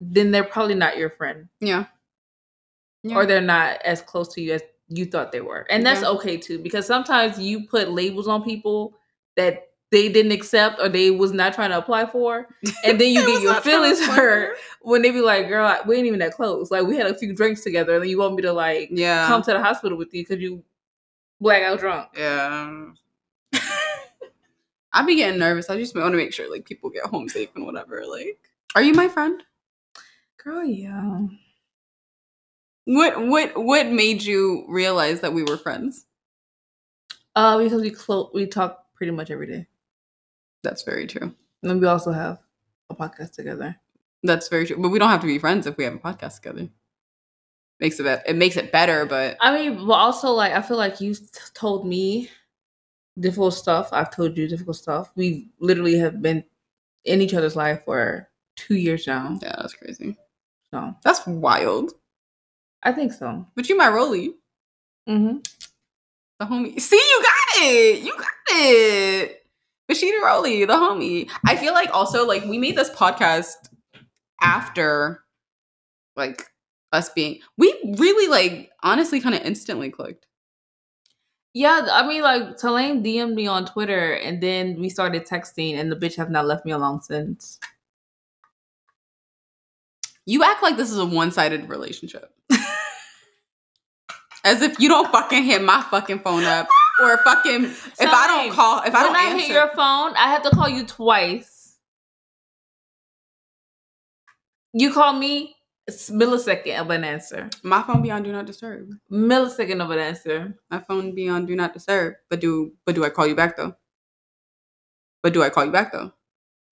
then they're probably not your friend. Yeah. Yeah. Or they're not as close to you as you thought they were. And that's Yeah. okay too, because sometimes you put labels on people that they didn't accept or they was not trying to apply for. And then you get your not trying to feelings hurt when they be like, girl, I- we ain't even that close. Like we had a few drinks together and then you want me to like Yeah. come to the hospital with you because you black out drunk. Yeah. I be getting nervous. I just want to make sure like people get home safe and whatever. Like, are you my friend? Girl, yeah. What what what made you realize that we were friends? Uh, because we clo- we talk pretty much every day. That's very true. And then we also have a podcast together. That's very true. But we don't have to be friends if we have a podcast together. Makes it be- it makes it better, but I mean, but also like I feel like you t- told me difficult stuff. I've told you difficult stuff. We literally have been in each other's life for two years now. yeah, that's crazy. So That's wild. I think so. But you my Rolly, Mm-hmm. the homie. See, you got it. You got it. Bashida Rolly, the homie. I feel like also like we made this podcast after like us being we really like honestly kind of instantly clicked. Yeah, I mean, like Tulane DM'd me on Twitter, and then we started texting, and the bitch have not left me alone since. You act like this is a one-sided relationship. As if you don't fucking hit my fucking phone up or fucking if I don't call if I when don't answer. I answer hit your phone, I have to call you twice. You call me, it's millisecond of an answer. my phone be on do not disturb. Millisecond of an answer. My phone be on do not disturb. But do but do I call you back though? But do I call you back though?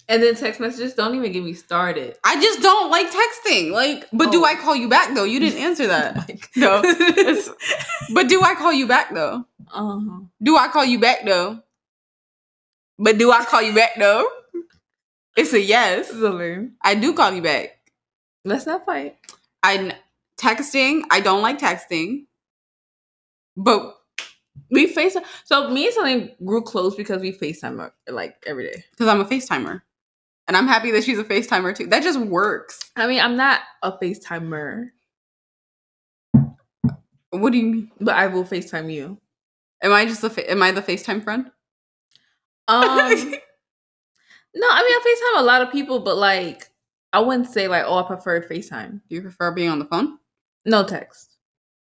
And then text messages don't even get me started. I just don't like texting. Like, but do Oh. I call you back though? You didn't answer that. Like, No. But do I call you back though? uh-huh. Do I call you back though? But do I call you back though? It's a yes. I do call you back. Let's not fight. I texting. I don't like texting. But We face. So me and something grew close because we FaceTime like every day. because I'm a FaceTimer. And I'm happy that she's a FaceTimer too. That just works. I mean, I'm not a FaceTimer, What do you mean? but I will FaceTime you. Am I just a fa- am I the FaceTime friend? Um, no, I mean I FaceTime a lot of people, but like I wouldn't say like, oh, I prefer FaceTime. Do you prefer being on the phone? No text.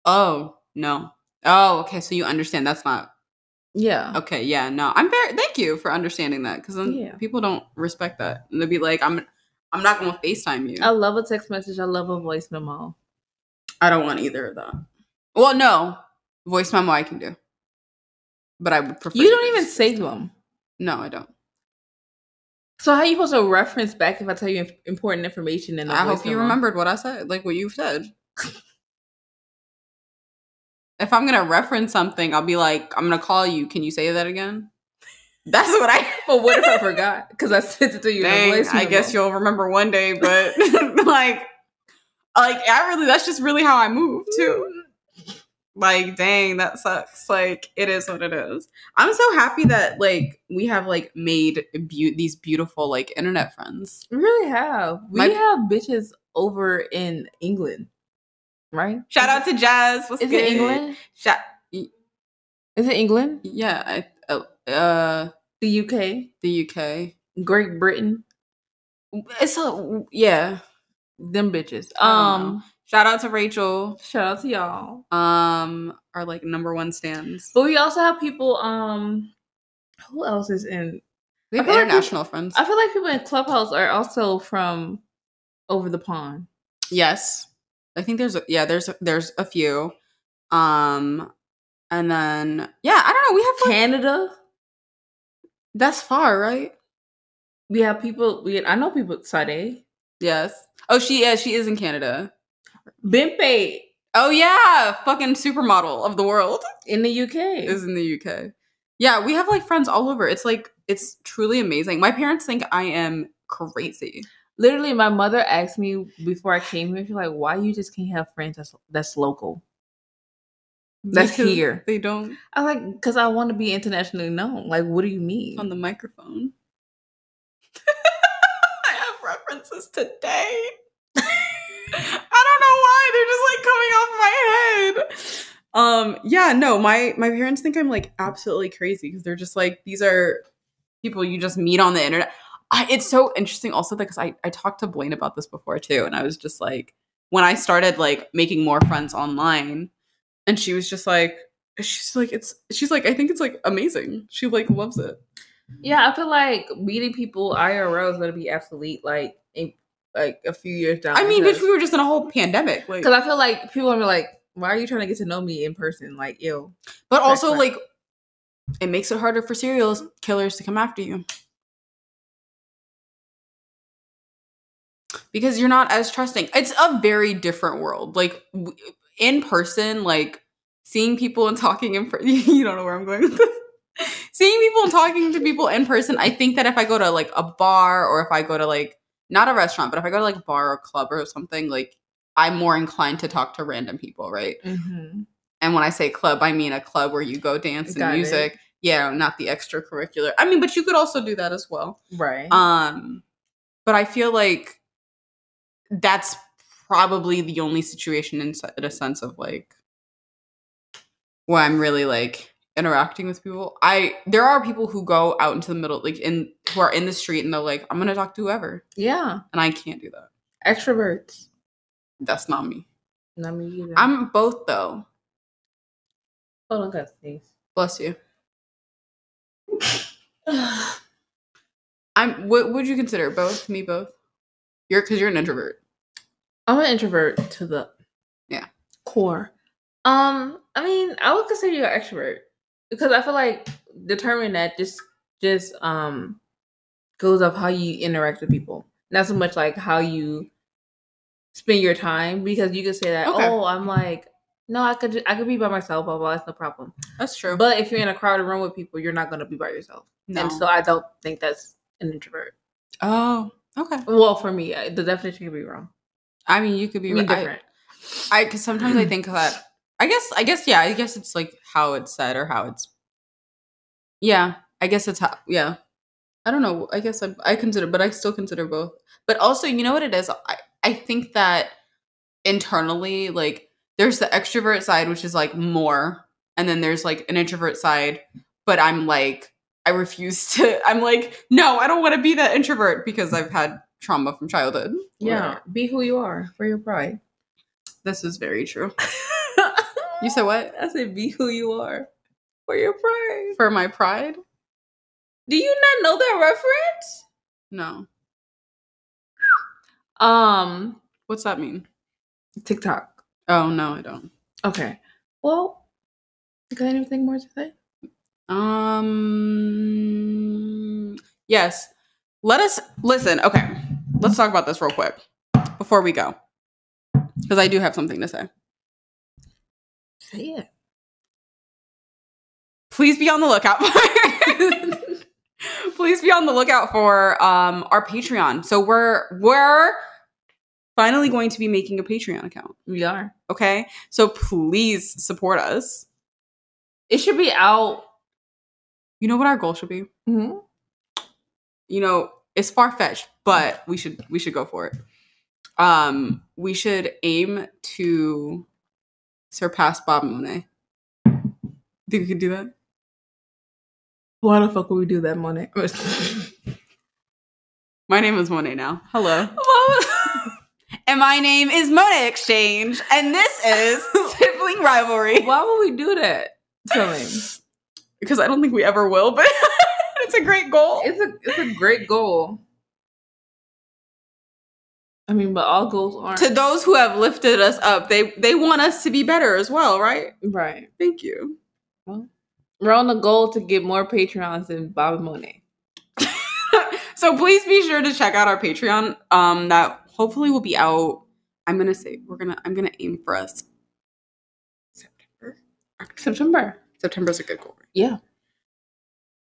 Oh, no. Oh, okay. So you understand that's not Yeah. okay. Yeah, no. I'm very thank you for understanding that because Yeah. people don't respect that. And they'll be like, I'm I'm not gonna FaceTime you. I love a text message. I love a voice memo. I don't want either of that. Well, no. Voice memo I can do. But I would prefer You don't even save them. No, I don't. So how you supposed to reference back if I tell you important information in the I hope you remembered what I said, like what you've said. if I'm gonna reference something, I'll be like, I'm gonna call you. Can you say that again? That's what I. But what if I forgot? Because I sent it to you in Dang, I guess you'll remember one day, but like, like I really, that's just really how I move too. Like, dang, that sucks. Like, it is what it is. I'm so happy that like we have like made beau- these beautiful like internet friends. We really have. We My- have bitches over in England, right? Shout out to Jazz. What's Is good? it England? Shout, Is it England? yeah, I, uh, uh, The UK? the UK. Great Britain? It's a yeah. Them bitches. Um, Shout out to Rachel. shout out to y'all. Um, our like number one stands. But we also have people. Um, who else is in? We have I feel like international friends. I feel like people in Clubhouse are also from over the pond. Yes. I think there's a, yeah, there's a, there's a few. Um and then yeah, I don't know, we have like, Canada. that's far, right? We have people. We I know people. Sade. Yes. Oh, she is she is in Canada. Bimpe Oh yeah, fucking supermodel of the world in the UK. is in the UK. Yeah, we have like friends all over. It's like it's truly amazing. My parents think I am crazy. Literally, my mother asked me before I came here, she's like, why you just can't have friends that's that's local? That's Because here. They don't I like because I want to be internationally known. Like, what do you mean? on the microphone. I have references today. Why they're just like coming off my head. Um yeah, no, my my parents think I'm like absolutely crazy because they're just like these are people you just meet on the internet. I, it's so interesting also because I I talked to Blaine about this before too and I was just like when I started like making more friends online and she was just like she's like it's she's like I think it's like amazing. She like loves it. yeah, I feel like meeting people IRL is gonna be obsolete. Like, like a few years down. I mean, because- bitch, we were just in a whole pandemic. Like, Because I feel like people are like, why are you trying to get to know me in person? Like, ew. but also like, it makes it harder for serial killers to come after you because you're not as trusting. It's a very different world. Like w- in person, like seeing people and talking in person. you don't know where I'm going with this. seeing people and talking to people in person. I think that if I go to like a bar or if I go to like not a restaurant, but if I go to like a bar or club or something, like I'm more inclined to talk to random people, right? Mm-hmm. And when I say club, I mean a club where you go dance and Got it. music. Yeah, not the extracurricular. I mean, but you could also do that as well. Right. Um, but I feel like that's probably the only situation in, in a sense of like where I'm really like interacting with people. I there are people who go out into the middle, like in who are in the street, and they're like, "I'm gonna talk to whoever," yeah. and I can't do that. Extroverts. That's not me. Not me either. I'm both though. Hold on, guys, please. Bless you. I'm. What would you consider both? Me both. You're because you're an introvert. I'm an introvert to the Yeah. core. Um, I mean, I would consider you an extrovert because I feel like determining that just just um goes off how you interact with people, not so much like how you spend your time. Because you could say that, Okay. oh, I'm like, no, I could I could be by myself, blah blah, it's no problem. That's true. But if you're in a crowded room with people, you're not gonna be by yourself, no. and so I don't think that's an introvert. oh, okay. Well, for me, the definition could be wrong. I mean, you could be I mean, right. different. I because sometimes I think that I guess I guess yeah I guess it's like how it's said or how it's yeah I guess it's how yeah. I don't know I guess I, I consider but I still consider both. But also you know what it is? I I think that internally like there's the extrovert side which is like more and then there's like an introvert side but I'm like I refuse to I'm like no I don't want to be that introvert because I've had trauma from childhood. Yeah, be who you are for your pride. this is very true you said what I said, be who you are for your pride. for my pride Do you not know that reference? no Um, what's that mean TikTok. oh no i don't Okay. Well, got anything more to say? um yes let us listen okay let's talk about this real quick before we go because i do have something to say Say it. please be on the lookout for please be on the lookout for um our patreon so we're we're finally going to be making a patreon account We are. okay so please support us It should be out. you know what our goal should be Mhm. you know it's far-fetched but we should we should go for it um we should aim to surpass bob monet think we could do that Why the fuck would we do that, Monet? my name is monet now hello and my name is Monet X Change and this is sibling rivalry Why would we do that? Tell me. because i don't think we ever will but it's a great goal It's a it's a great goal. I mean, but all goals aren't to those who have lifted us up they they want us to be better as well right right. thank you Well, we're on the goal to get more Patreons than Bob and Monet. so please be sure to check out our Patreon. Um, that hopefully will be out. I'm gonna say we're gonna. I'm gonna aim for us. September. September. September's a good goal. Yeah.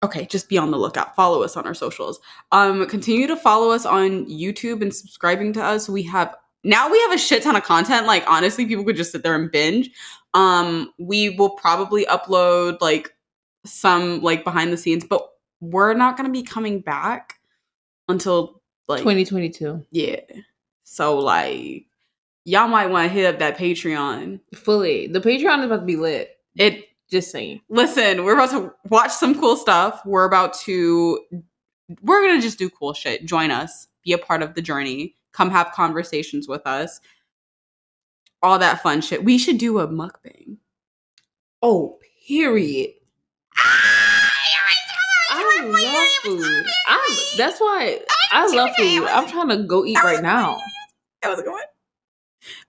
Okay, just be on the lookout. Follow us on our socials. Um, continue to follow us on YouTube and subscribing to us. We have now we have a shit ton of content. Like honestly, people could just sit there and binge. Um, we will probably upload like some like behind the scenes, but we're not gonna be coming back until like 2022. yeah. So like y'all might want to hit up that Patreon. Fully. The Patreon is about to be lit. It Just saying. listen, we're about to watch some cool stuff. We're about to we're going to just do cool shit. Join us. Be a part of the journey. Come have conversations with us. All that fun shit. We should do a mukbang. Oh, period. I love food. I'm, that's why I love food. I'm trying to go eat right now. That was a good one.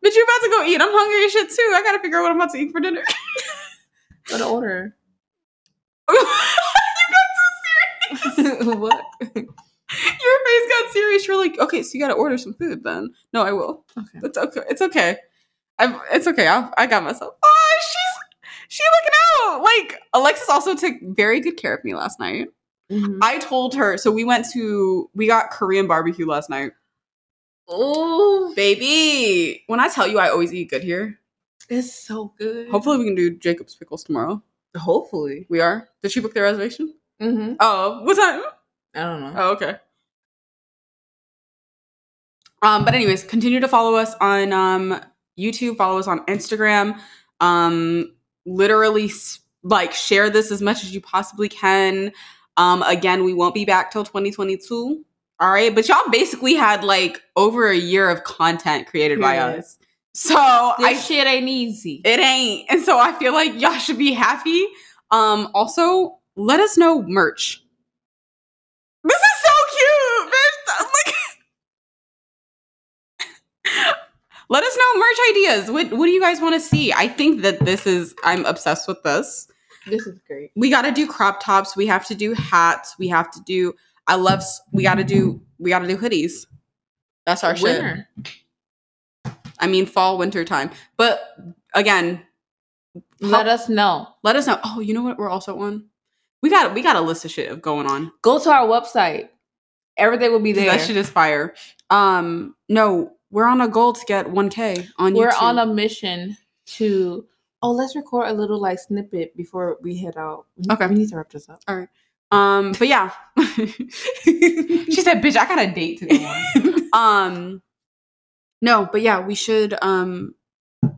But you're about to go eat. I'm hungry as shit too. I gotta figure out what I'm about to eat for dinner. What to order? you got so serious. what? Your face got serious. You're like, okay, so you gotta order some food then. No, I will. Okay. It's okay. It's okay. I it's okay. I, I got myself. Oh, she's she looking out. Like Alexis also took very good care of me last night. Mhm. I told her. So we went to we got Korean barbecue last night. Oh, Baby, when I tell you I always eat good here. It's so good. Hopefully we can do Jacob's pickles tomorrow. hopefully. We are. Did she book the reservation? Mm-hmm. Oh, what time? I don't know. Oh, okay. Um, but anyways, continue to follow us on um YouTube, follow us on Instagram. Um, literally like share this as much as you possibly can. Um, again, we won't be back till 2022. All right, but y'all basically had like over a year of content created by us. So I This shit ain't easy. it ain't. And so I feel like y'all should be happy. Um, also, let us know merch. This is so cute, bitch. Like let us know merch ideas. What what do you guys want to see? I think that this is I'm obsessed with this. this is great. We got to do crop tops, we have to do hats, we have to do I love we got to do we got to do hoodies. That's our shit. I mean fall winter time. But again, Let us know. let us know. Oh, you know what? We're also on. We got we got a list of shit going on. Go to our website. Everything will be there. That shit is fire. Um, no, we're on a goal to get 1K on We're YouTube. on a mission to. Oh, let's record a little like snippet before we head out. We- Okay. we need to wrap this up. All right. Um, but yeah, she said, "Bitch, I got a date to go on." um, no, but yeah, we should. Um,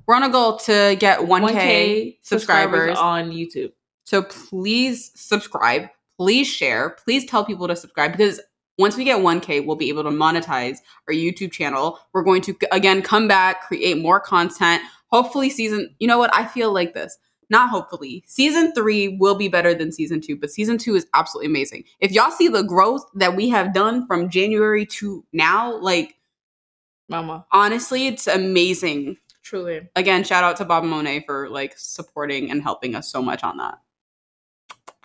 we're on a goal to get 1K, subscribers. on YouTube. So please subscribe. Please share. Please tell people to subscribe because once we get 1K, we'll be able to monetize our YouTube channel. We're going to again come back, create more content. Hopefully, season, you know what? I feel like this. Not hopefully. Season three will be better than season two, but season two is absolutely amazing. If y'all see the growth that we have done from January to now, like Mama. honestly, it's amazing. Truly. Again, shout out to Bob Monet for like supporting and helping us so much on that.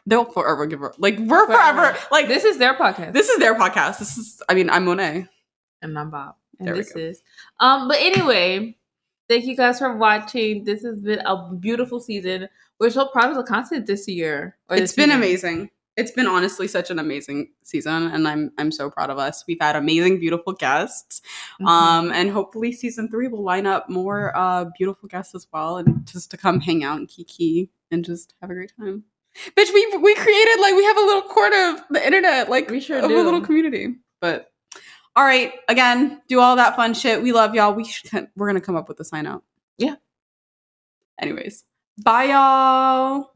They'll forever give her like we're forever, Forever. like this. Is their podcast. This is their podcast. This is, I mean, I'm Monet. and I'm Bob. And There this is. Um, but anyway, thank you guys for watching. This has been a beautiful season. We're so proud of the content this year. or It's this been season. amazing. It's been honestly such an amazing season, and I'm I'm so proud of us. We've had amazing, beautiful guests. Mhm. Um, and hopefully season three will line up more uh beautiful guests as well, and just to come hang out and kiki and just have a great time. Bitch, we we created like we have a little court of the internet, like We sure of do. a little community. But all right, again, do all that fun shit. We love y'all. We should, we're gonna come up with a sign out. Yeah. Anyways, bye y'all.